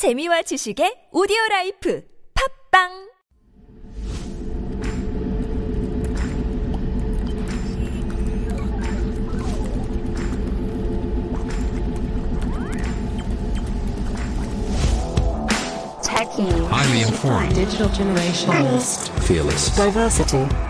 재미와 지식의 오디오 라이프 팝빵 Techie. Highly informed. Digital generation. Fearless. Diversity.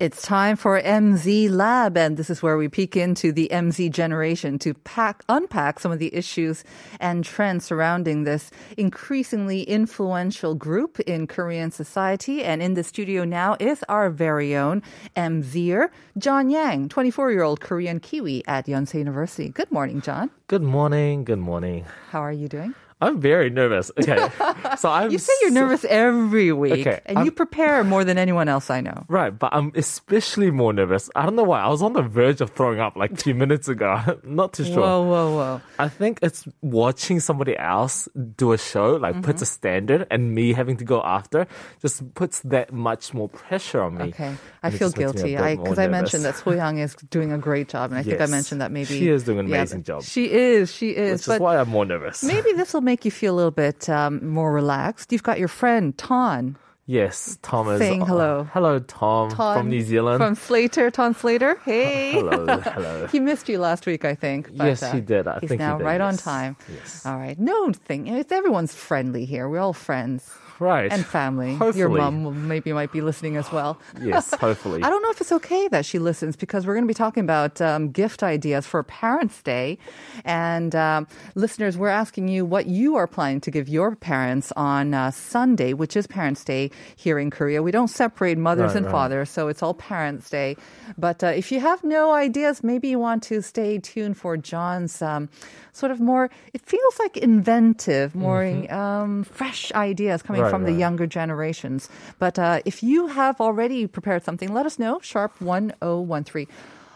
It's time for MZ Lab, and this is where we peek into the MZ generation to pack, unpack some of the issues and trends surrounding this increasingly influential group in Korean society. And in the studio now is our very own MZer, John Yang, 24 year old Korean Kiwi at Yonsei University. Good morning, John. Good morning. Good morning. How are you doing? I'm very nervous. Okay. So I'm You say you're so- nervous every week, Okay, and I'm- you prepare more than anyone else I know. Right, but I'm especially more nervous. I don't know why. I was on the verge of throwing up like two minutes ago. Not too sure. Whoa, whoa, whoa. I think it's watching somebody else do a show, like puts Mm-hmm. a standard, and me having to go after just puts that much more pressure on me. Okay, I feel just makes me a guilty. I because I mentioned that Soyang is doing a great job, and I think I mentioned that maybe She is doing an yeah, amazing job. She is, she is. Which but is why I'm more nervous. maybe this will make you feel a little bit um, more relaxed. You've got your friend Tom. Yes, Tom is Saying hello. hello, Tom, Ton from New Zealand. from Slater. Tom Slater. Hey. hello, hello. He missed you last week, I think. but, uh, Yes, he did. I he's think he now did, right on time. Yes. All right. No thing. It's everyone's friendly here. We're all friends Right. and family. Your mom will- maybe might be listening as well. Yes, hopefully. I don't know if it's okay that she listens because we're going to be talking about um, gift ideas for Parents' Day. And um, listeners, we're asking you what you are planning to give your parents on uh, Sunday, which is Parents' Day here in Korea. We don't separate mothers Right, and right. fathers, so it's all Parents' Day. But uh, if you have no ideas, maybe you want to stay tuned for John's um, sort of more, it feels like inventive, more um, fresh ideas coming Mm-hmm. Right, from the younger generations. But uh, if you have already prepared something, let us know. Sharp 1013.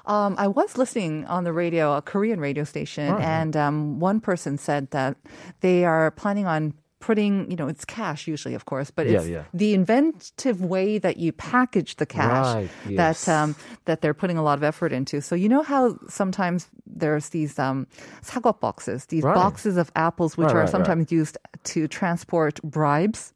Um, I was listening on the radio, a Korean radio station, and um, one person said that they are planning on putting, you know, it's cash usually, of course, but it's yeah. the inventive way that you package the cash Right, that um, that they're putting a lot of effort into. So you know how sometimes there's these um, boxes, these Right. boxes of apples, which Right, are right, right. sometimes used to transport bribes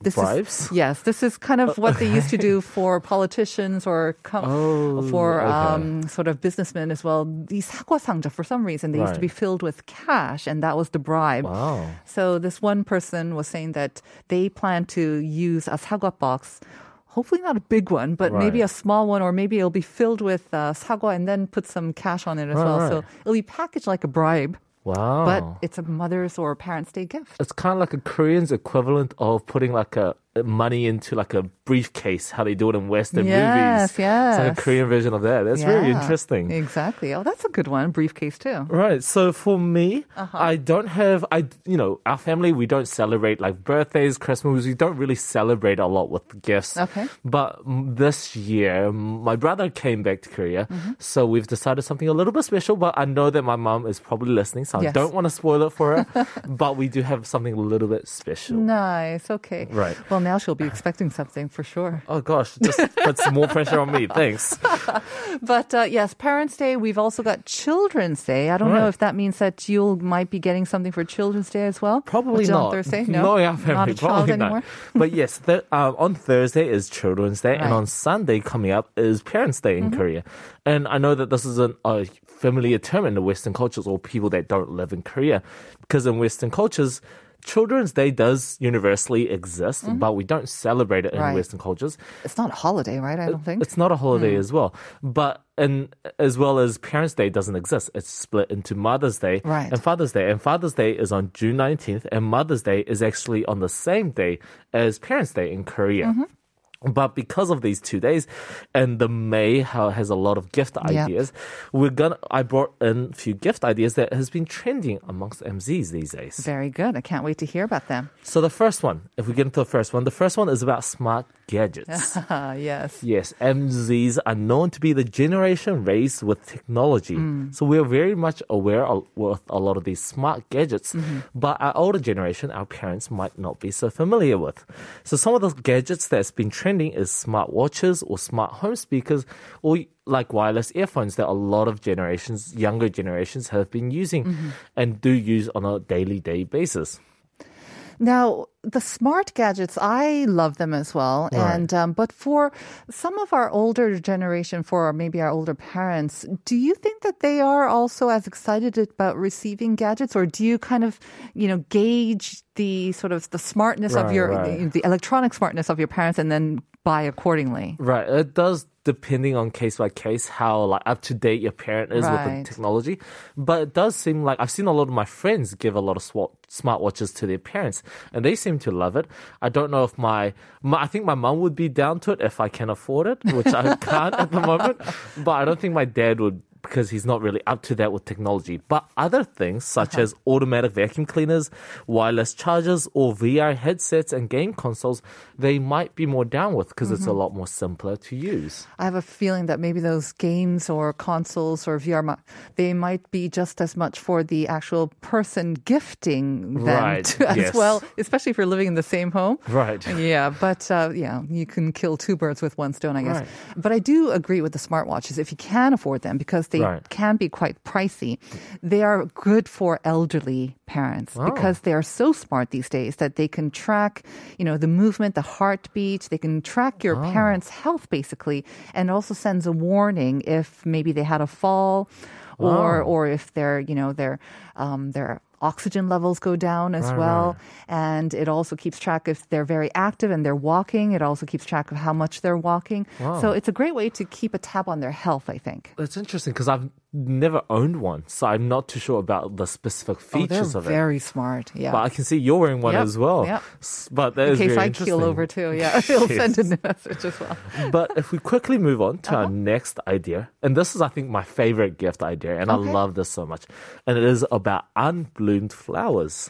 This bribes? Is, yes, this is kind of what they used to do for politicians or com- Oh, for okay. um, sort of businessmen as well. These 사과상자, for some reason, they used to Right. be filled with cash, and that was the bribe. Wow. So this one person was saying that they plan to use a 사과 box. Hopefully not a big one, but maybe Right. a small one, or maybe it'll be filled with uh, 사과 and then put some cash on it as Right, well. right. So it'll be packaged like a bribe, Wow. but it's a Mother's or Parents' Day gift. it's kind of like a Korean's equivalent of putting like a money into like a briefcase, how they do it in Western Yes, movies. It's like yes. a Korean version of that. That's very interesting. Exactly. Oh, that's a good one. Briefcase too. Right. So for me, Uh-huh. I don't have I you know, our family we don't celebrate like birthdays, Christmas, we don't really celebrate a lot with gifts. Okay. But this year my brother came back to Korea. Mm-hmm. So we've decided something a little bit special, but I know that my mom is probably listening, so Yes. I don't want to spoil it for her. but we do have something a little bit special. Nice. Okay. Right. Well, now she'll be expecting something for sure. Oh gosh, just puts more pressure on me. Thanks. But uh, yes, Parents' Day. We've also got Children's Day. I don't know if that means that you might be getting something for Children's Day as well. Probably not. on Thursday. No, No, family, not a child probably anymore. But yes, th- um, on Thursday is Children's Day, and on Sunday coming up is Parents' Day Mm-hmm. in Korea. And I know that this isn't a familiar term in the Western cultures or people that don't live in Korea, because in Western cultures. Children's Day does universally exist, but we don't celebrate it in Mm-hmm. Right. Western cultures. It's not a holiday, right? I don't think. It's not a holiday as well. But and as well as Parents' Day doesn't exist. It's split into Mother's Day Right. and Father's Day. And Father's Day is on June 19th and Mother's Day is actually on the same day as Parents' Day in Korea. But because of these two days, and the May has a lot of gift ideas, we're gonna. I brought in a few gift ideas that has been trending amongst MZs these days. Very good. I can't wait to hear about them. So the first one, if we get into the first one, the first one is about smart gadgets. Yes. Yes, MZs are known to be the generation raised with technology. Mm. So we're very much aware of with a lot of these smart gadgets, Mm-hmm. but our older generation, our parents might not be so familiar with. So some of the gadgets that's been trending is smart watches or smart home speakers or like wireless earphones that a lot of generations, younger generations have been using Mm-hmm. and do use on a daily day basis. Now, the smart gadgets, I love them as well. Right. And um, but for some of our older generation, for maybe our older parents, do you think that they are also as excited about receiving gadgets, or do you kind of, you know, gauge the sort of the smartness of your right. the electronic smartness of your parents, and then buy accordingly? Right. It does depending on case by case how like up to date your parent is with the technology. But it does seem like I've seen a lot of my friends give a lot of swat, smartwatches to their parents and they seem to love it. I don't know if my, my I think my mum would be down to it if I can afford it, which I can't at the moment. But I don't think my dad would because he's not really up to that with technology. But other things such as automatic vacuum cleaners, wireless chargers, or VR headsets and game consoles, they might be more down with because it's a lot more simpler to use. I have a feeling that maybe those games or consoles or VR, they might be just as much for the actual person gifting them Right, to, as yes. well, especially if you're living in the same home. Right. Yeah, but uh, yeah, you can kill two birds with one stone, I guess. Right. But I do agree with the smartwatches if you can afford them because they Right. can be quite pricey. They are good for elderly parents Oh. because they are so smart these days that they can track, you know, the movement, the heartbeat. They can track your Oh. parents' health basically, and also sends a warning if maybe they had a fall, or Wow. or if they're you know they're um, their oxygen levels go down as Right, well. and it also keeps track if they're very active and they're walking. It also keeps track of how much they're walking. Wow. so it's a great way to keep a tab on their health i think. That's interesting because I've never owned one, so I'm not too sure about the specific features oh, features of it. very smart yeah But I can see you're wearing one Yep, as well. yep. But that in case i keel over too yeah it'll send a message as well but if we quickly move on to Uh-huh. our next idea, and this is, I think, my favorite gift idea, and I love this so much, and it is about unbloomed flowers.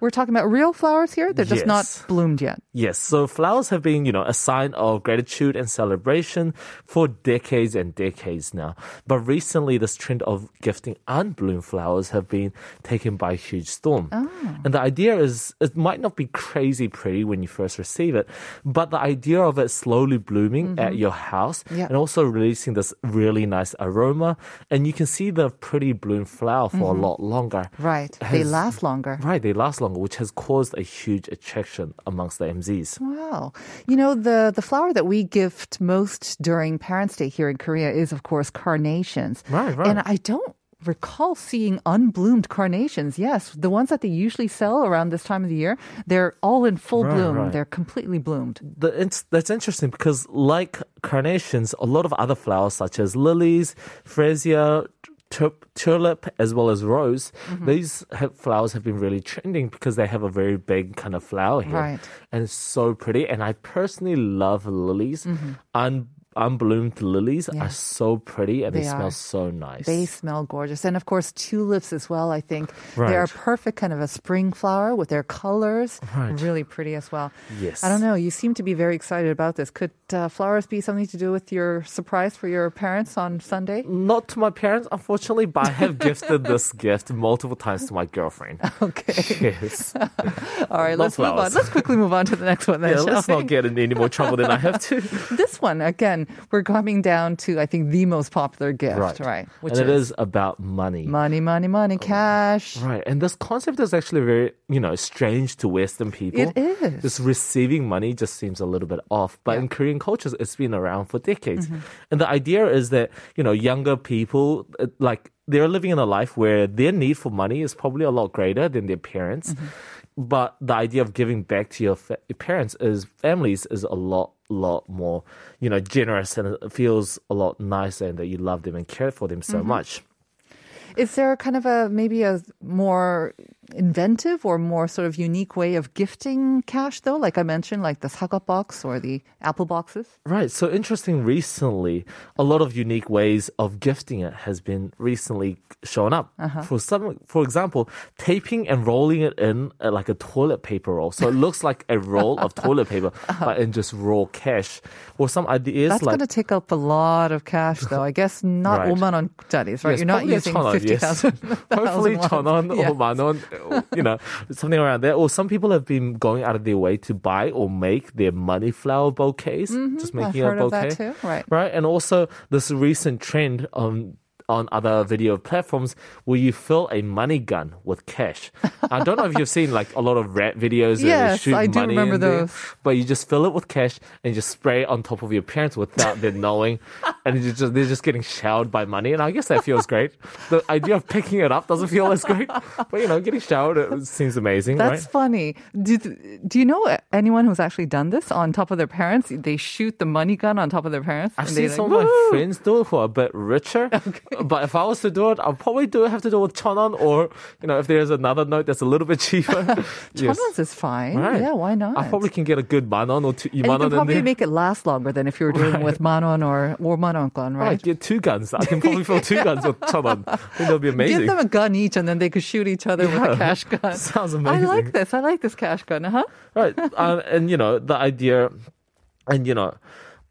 We're talking about real flowers here they're just not bloomed yet Yes, so flowers have been, you know, a sign of gratitude and celebration for decades and decades now. But recently, this trend of gifting unbloomed flowers have been taken by a huge storm. Oh. And the idea is, it might not be crazy pretty when you first receive it, but the idea of it slowly blooming at your house Mm-hmm. And also releasing this really nice aroma, and you can see the pretty bloom flower for a lot longer. Mm-hmm. right they last longer Right, they last longer, which has caused a huge attraction amongst the MZs. Wow. You know, the, the flower that we gift most during Parents' Day here in Korea is, of course, carnations. Right, right. And I don't recall seeing unbloomed carnations. Yes, the ones that they usually sell around this time of the year, they're all in full Right, bloom. right. They're completely bloomed. the, it's, that's interesting because, like carnations, a lot of other flowers such as lilies, freesia, tulip, as well as rose, Mm-hmm. these have, flowers have been really trending because they have a very big kind of flower here, Right. and it's so pretty. And I personally love lilies. Un- unbloomed lilies. Yeah. are so pretty and they, They smell are. so nice. They smell gorgeous. And of course, tulips as well, I think. They are Right. perfect kind of a spring flower with their colors. Right. Really pretty as well. Yes. I don't know. You seem to be very excited about this. Could uh, flowers be something to do with your surprise for your parents on Sunday? Not to my parents, unfortunately, but I have gifted this gift multiple times to my girlfriend. Okay. Yes. All right, let's move on. flowers. Let's quickly move on to the next one then. Yeah, let's we? not get in any more trouble than I have to. This one, again, we're coming down to, I think, the most popular gift, right? and it is about money. money, money, money, cash. Right. And this concept is actually very, you know, strange to Western people. It is. Just receiving money just seems a little bit off. But in Korean cultures, it's been around for decades. Mm-hmm. And the idea is that, you know, younger people, uh, like, they're living in a life where their need for money is probably a lot greater than their parents. Mm-hmm. But the idea of giving back to your, fa- your parents is families is a lot, lot more, you know, generous and it feels a lot nicer and that you love them and care for them so Mm-hmm. much. Is there kind of a maybe a more inventive or more sort of unique way of gifting cash though? Like i mentioned like the sagwa box or the apple boxes? Right. So interesting recently a lot of unique ways of gifting it has been recently shown up. Uh-huh. for some for example taping and rolling it in uh, like a toilet paper roll. So it looks like a roll of toilet paper uh-huh. but in just raw cash. Or some ideas that's like, going to take up a lot of cash though. I guess not right. on studies, right? Yes, you're not using 50,000 yes. hopefully 1,000 won or you know, something around there. Or some people have been going out of their way to buy or make their money flower bouquets, mm-hmm. just making I've a bouquet. Right. Right. And also this recent trend um on other video platforms where you fill a money gun with cash. I don't know if you've seen like a lot of rat videos Yes, shoot I do money remember in there, those. but you just fill it with cash and you just spray it on top of your parents without them knowing, and you just they're just getting showered by money. And I guess that feels great. The idea of picking it up doesn't feel as great, but you know, getting showered it seems amazing, That's right? funny. Do, do you know anyone who's actually done this on top of their parents? They shoot the money gun on top of their parents. I've and seen they some like, of my friends do it who are a bit richer. but if I was to do it, I'd probably do have to do with tonon, or, you know, if there's another note that's a little bit cheaper. yes. Is fine. Right. Yeah, why not? I probably can get a good manon or two and manon. You probably make it last longer than if you were doing right. with manon or, or manongklan, right? Right, get two guns. I can probably fill two guns with tonon. I think that would be amazing. Give them a gun each and then they could shoot each other yeah. with a cash gun. Sounds amazing. I like this. I like this cash gun, huh? Right. Um, and, you know, the idea, and, you know,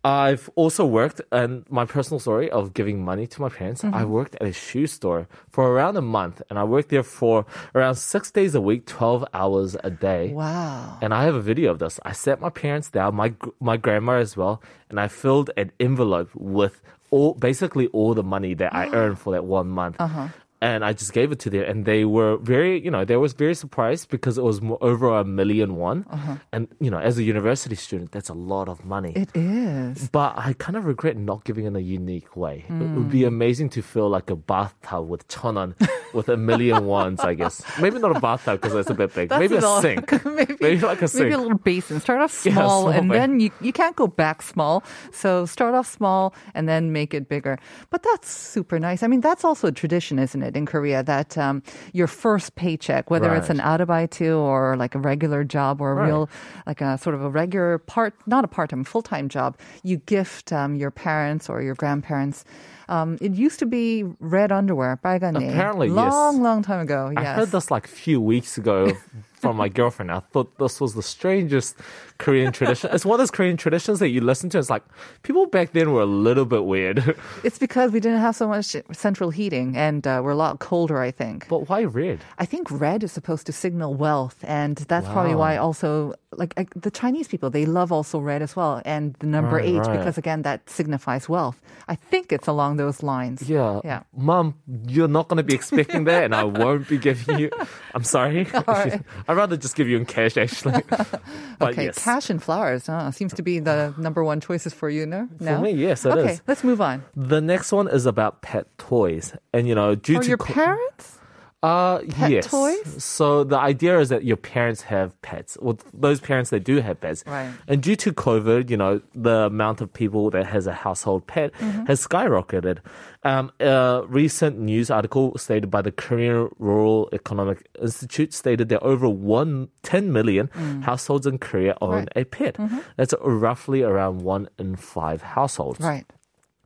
i've also worked and my personal story of giving money to my parents i Mm-hmm. worked at a shoe store for around a month and i worked there for around six days a week 12 hours a day Wow. and I have a video of this. I sat my parents down, my my grandma as well, and I filled an envelope with all basically all the money that I earned for that one month. Uh-huh. And I just gave it to them, and they were very, you know, they was very surprised because it was over a million won. And you know, as a university student, that's a lot of money. Uh-huh. It is. but I kind of regret not giving it in a unique way. It would be amazing to fill like a bathtub with 천원 with a million ones, I guess. Maybe not a bathtub because that's a bit big. That's Maybe a sink. maybe, Maybe like a sink. Maybe a little basin. Start off Yeah, small, small and thing. then you, you can't go back small. So start off small and then make it bigger. But that's super nice. I mean, that's also a tradition, isn't it, in Korea, that um, your first paycheck, whether it's an Right. arabaitu or like a regular job or a Right. real, like a sort of a regular part, not a part-time, full-time job, you gift um, your parents or your grandparents. Um, it used to be red underwear, 빨간 Apparently, long, yes. long time ago. Yes. I heard this like a few weeks ago from my girlfriend. I thought this was the strangest Korean tradition. It's one of those Korean traditions that you listen to. It's like people back then were a little bit weird. It's because we didn't have so much central heating and uh, we're a lot colder, I think. but why red? I think red is supposed to signal wealth, and that's probably why also like, like the Chinese people they love also red as well, and the number Right, eight right. because again that signifies wealth. I think it's along those lines. Yeah. Yeah. Mom, you're not going to be expecting that, and I won't be giving you. I'm sorry. right. I'd rather just give you in cash, actually. okay, yes. cash and flowers huh, seems to be the number one choices for you no? For now. me, yes, it okay, is. let's move on. The next one is about pet toys. And, you know, due For to. your co- parents? Uh, Pet yes. toys? So the idea is that your parents have pets. Well, those parents that do have pets. Right. And due to COVID, you know, the amount of people that has a household pet Mm-hmm. has skyrocketed. Um, a recent news article stated by the Korean Rural Economic Institute stated that over one, 10 million households in Korea own Mm. Right. Mm-hmm. a pet. That's roughly around one in five households. Right.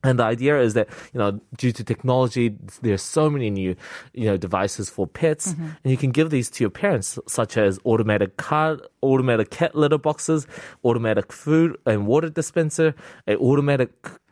And the idea is that, you know, due to technology, there's so many new, you know, devices for pets, Mm-hmm. and you can give these to your parents, such as automatic car, automatic cat litter boxes, automatic food and water dispenser, a automatic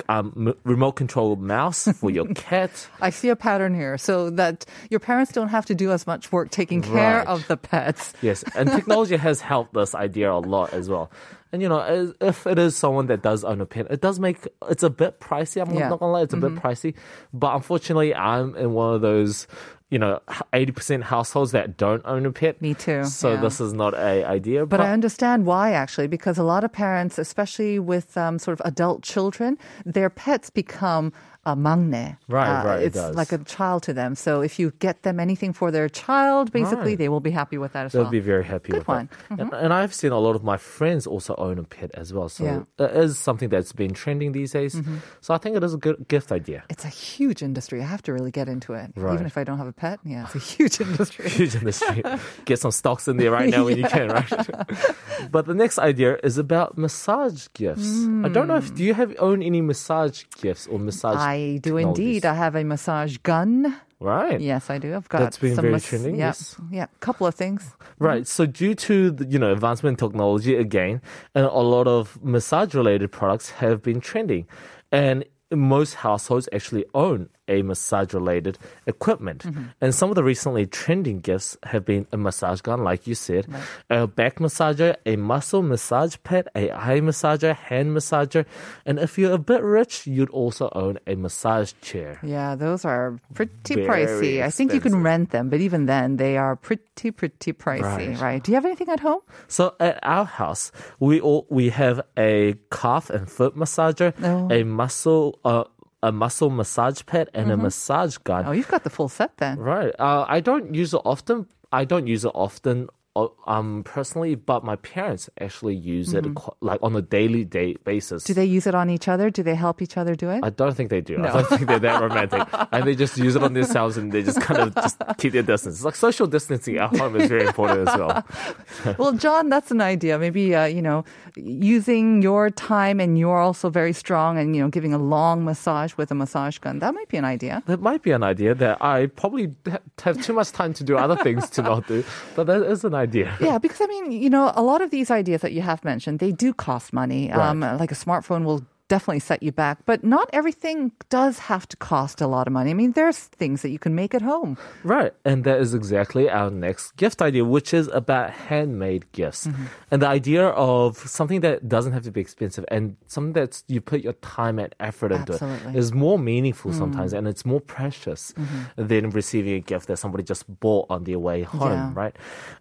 um, remote control mouse for your cat. I see a pattern here, so that your parents don't have to do as much work taking care Right. of the pets. Yes, and technology has helped this idea a lot as well. And you know, if it is someone that does own a pet, it does make it's a bit pricey. I'm Yeah. not gonna lie, it's a bit pricey. But unfortunately, I'm in one of those, you know, eighty percent households that don't own a pet. Me too, So yeah. this is not a idea. But I understand why, actually, because a lot of parents, especially with um, sort of adult children, their pets become a maknae. Right, Uh, right, it It's does. like a child to them. So if you get them anything for their child, basically, Right. they will be happy with that as well. They'll be very happy Good with one. Mm-hmm. that. And, and I've seen a lot of my friends also own a pet as well. So Yeah. Mm-hmm. it is something that's been trending these days. So I think it is a good gift idea. It's a huge industry. I have to really get into it. Right. Even if I don't have a pet, yeah, it's a huge industry. Huge industry. Get some stocks in there right now when you can, right? but the next idea is about massage gifts. I don't know if do you have own any massage gifts or massage? I do technologies? indeed. I have a massage gun. Right. Yes, I do. I've got That's been some very mas- trending, Yeah, yes. yeah, couple of things. Right. So due to the, you know advancement in technology again, and a lot of massage related products have been trending, and most households actually own a massage related equipment. And some of the recently trending gifts have been a massage gun, like you said, a back massager, a muscle massage pad, a eye massager, hand massager, and if you're a bit rich, you'd also own a massage chair. Yeah, those are pretty Very pricey. I think you can rent them, but even then, they are pretty, pretty pricey, Right. right? Do you have anything at home? So at our house, we all we have a calf and foot massager, Oh. a muscle uh, a muscle massage pad, and a massage gun. Oh, you've got the full set then. Right. Uh, I don't use it often. I don't use it often. Uh, Um, personally, but my parents actually use it like on a daily day basis. Mm-hmm. Do they use it on each other? Do they help each other do it? I don't think they do. I don't think they're that romantic. and they just use it on themselves and they just kind of just keep their distance. It's like social distancing at home is very important as well. well, John, that's an idea. Maybe uh, you know, using your time and you're also very strong, and you know, giving a long massage with a massage gun. That might be an idea. That might be an idea that I probably have too much time to do other things to not do, but that is an idea. Yeah, because I mean, you know, a lot of these ideas that you have mentioned, they do cost money. Um, like a smartphone will definitely set you back, but not everything does have to cost a lot of money. I mean, there's things that you can make at home. Right, and that is exactly our next gift idea, which is about handmade gifts. Mm-hmm. And the idea of something that doesn't have to be expensive and something that you put your time and effort into Absolutely. Mm. is more meaningful sometimes and it's more precious than receiving a gift that somebody just bought on their way home, Mm-hmm. Yeah. right?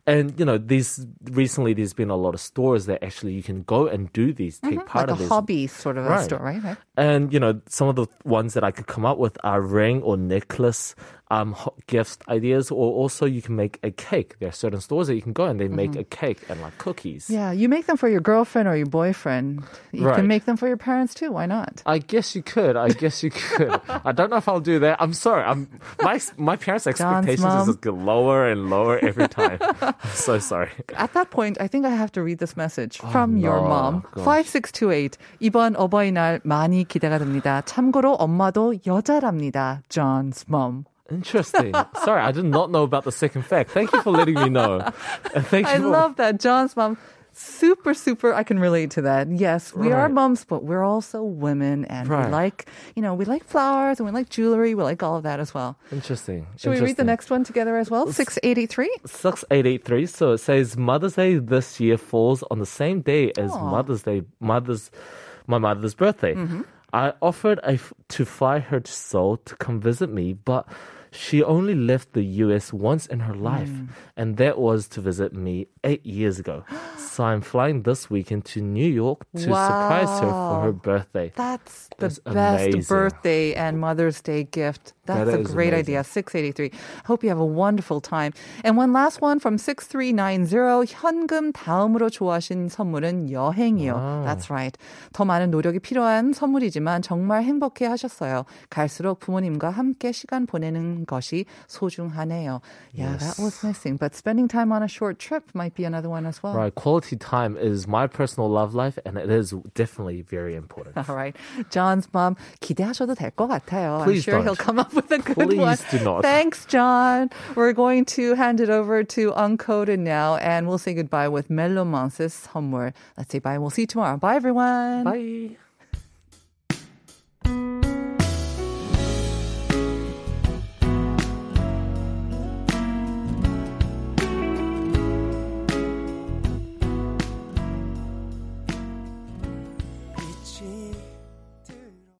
And you know, these recently there's been a lot of stores that actually you can go and do these, take part Mm-hmm. like a of this. hobby sort of Right. Right? right? And you know, some of the ones that I could come up with are ring or necklace um, ho- gift ideas, or also you can make a cake. There are certain stores that you can go and they make a cake and like cookies. Mm-hmm. Yeah, you make them for your girlfriend or your boyfriend. You Right. can make them for your parents too. Why not? I guess you could. I guess you could. I don't know if I'll do that. I'm sorry. I'm my my parents' expectations is mom. just get lower and lower every time. I'm so sorry. At that point, I think I have to read this message from your no. mom. Gosh. 5628. 이번 어버이날 많이 기대가 됩니다. 참고로 엄마도 여자랍니다. John's mom. Interesting. Sorry, I did not know about the second fact. Thank you for letting me know. And thank you I for love that. John's mom. Super, super. I can relate to that. Yes, we are moms, but we're also women, and we like, you know, we like flowers and we like jewelry. We like all of that as well. Interesting. Should we read the next one together as well? Six eight eight three. 6883. So it says Mother's Day this year falls on the same day as Mother's Day, Mother's, my mother's birthday. Mm-hmm. I offered a f- to fly her to Seoul to come visit me, but she only left the US once in her life, and that was to visit me eight years ago. so I'm flying this weekend to New York to surprise her for her birthday. That's the That's best amazing. birthday and Mother's Day gift. That's That a is great amazing. idea. 683. Hope you have a wonderful time. And one last one from 6390. 현금 다음으로 좋아하신 선물은 여행이요. That's right. 더 많은 노력이 필요한 선물이지만 정말 행복해 하 셨어요. 갈수록 부모님과 함께 시간 보내는 것이 소중하네요. Yeah, that was missing. But spending time on a short trip might be another one as well. Right, quality time is my personal love life, and it is definitely very important. All right. John's mom, 기대하셔도 될 것 같아요. Please I'm sure don't. he'll come up with a good Please one. do not. Thanks, John. We're going to hand it over to Uncoded now, and we'll say goodbye with Melomansis 선물. Let's say bye. We'll see you tomorrow. Bye, everyone. Bye.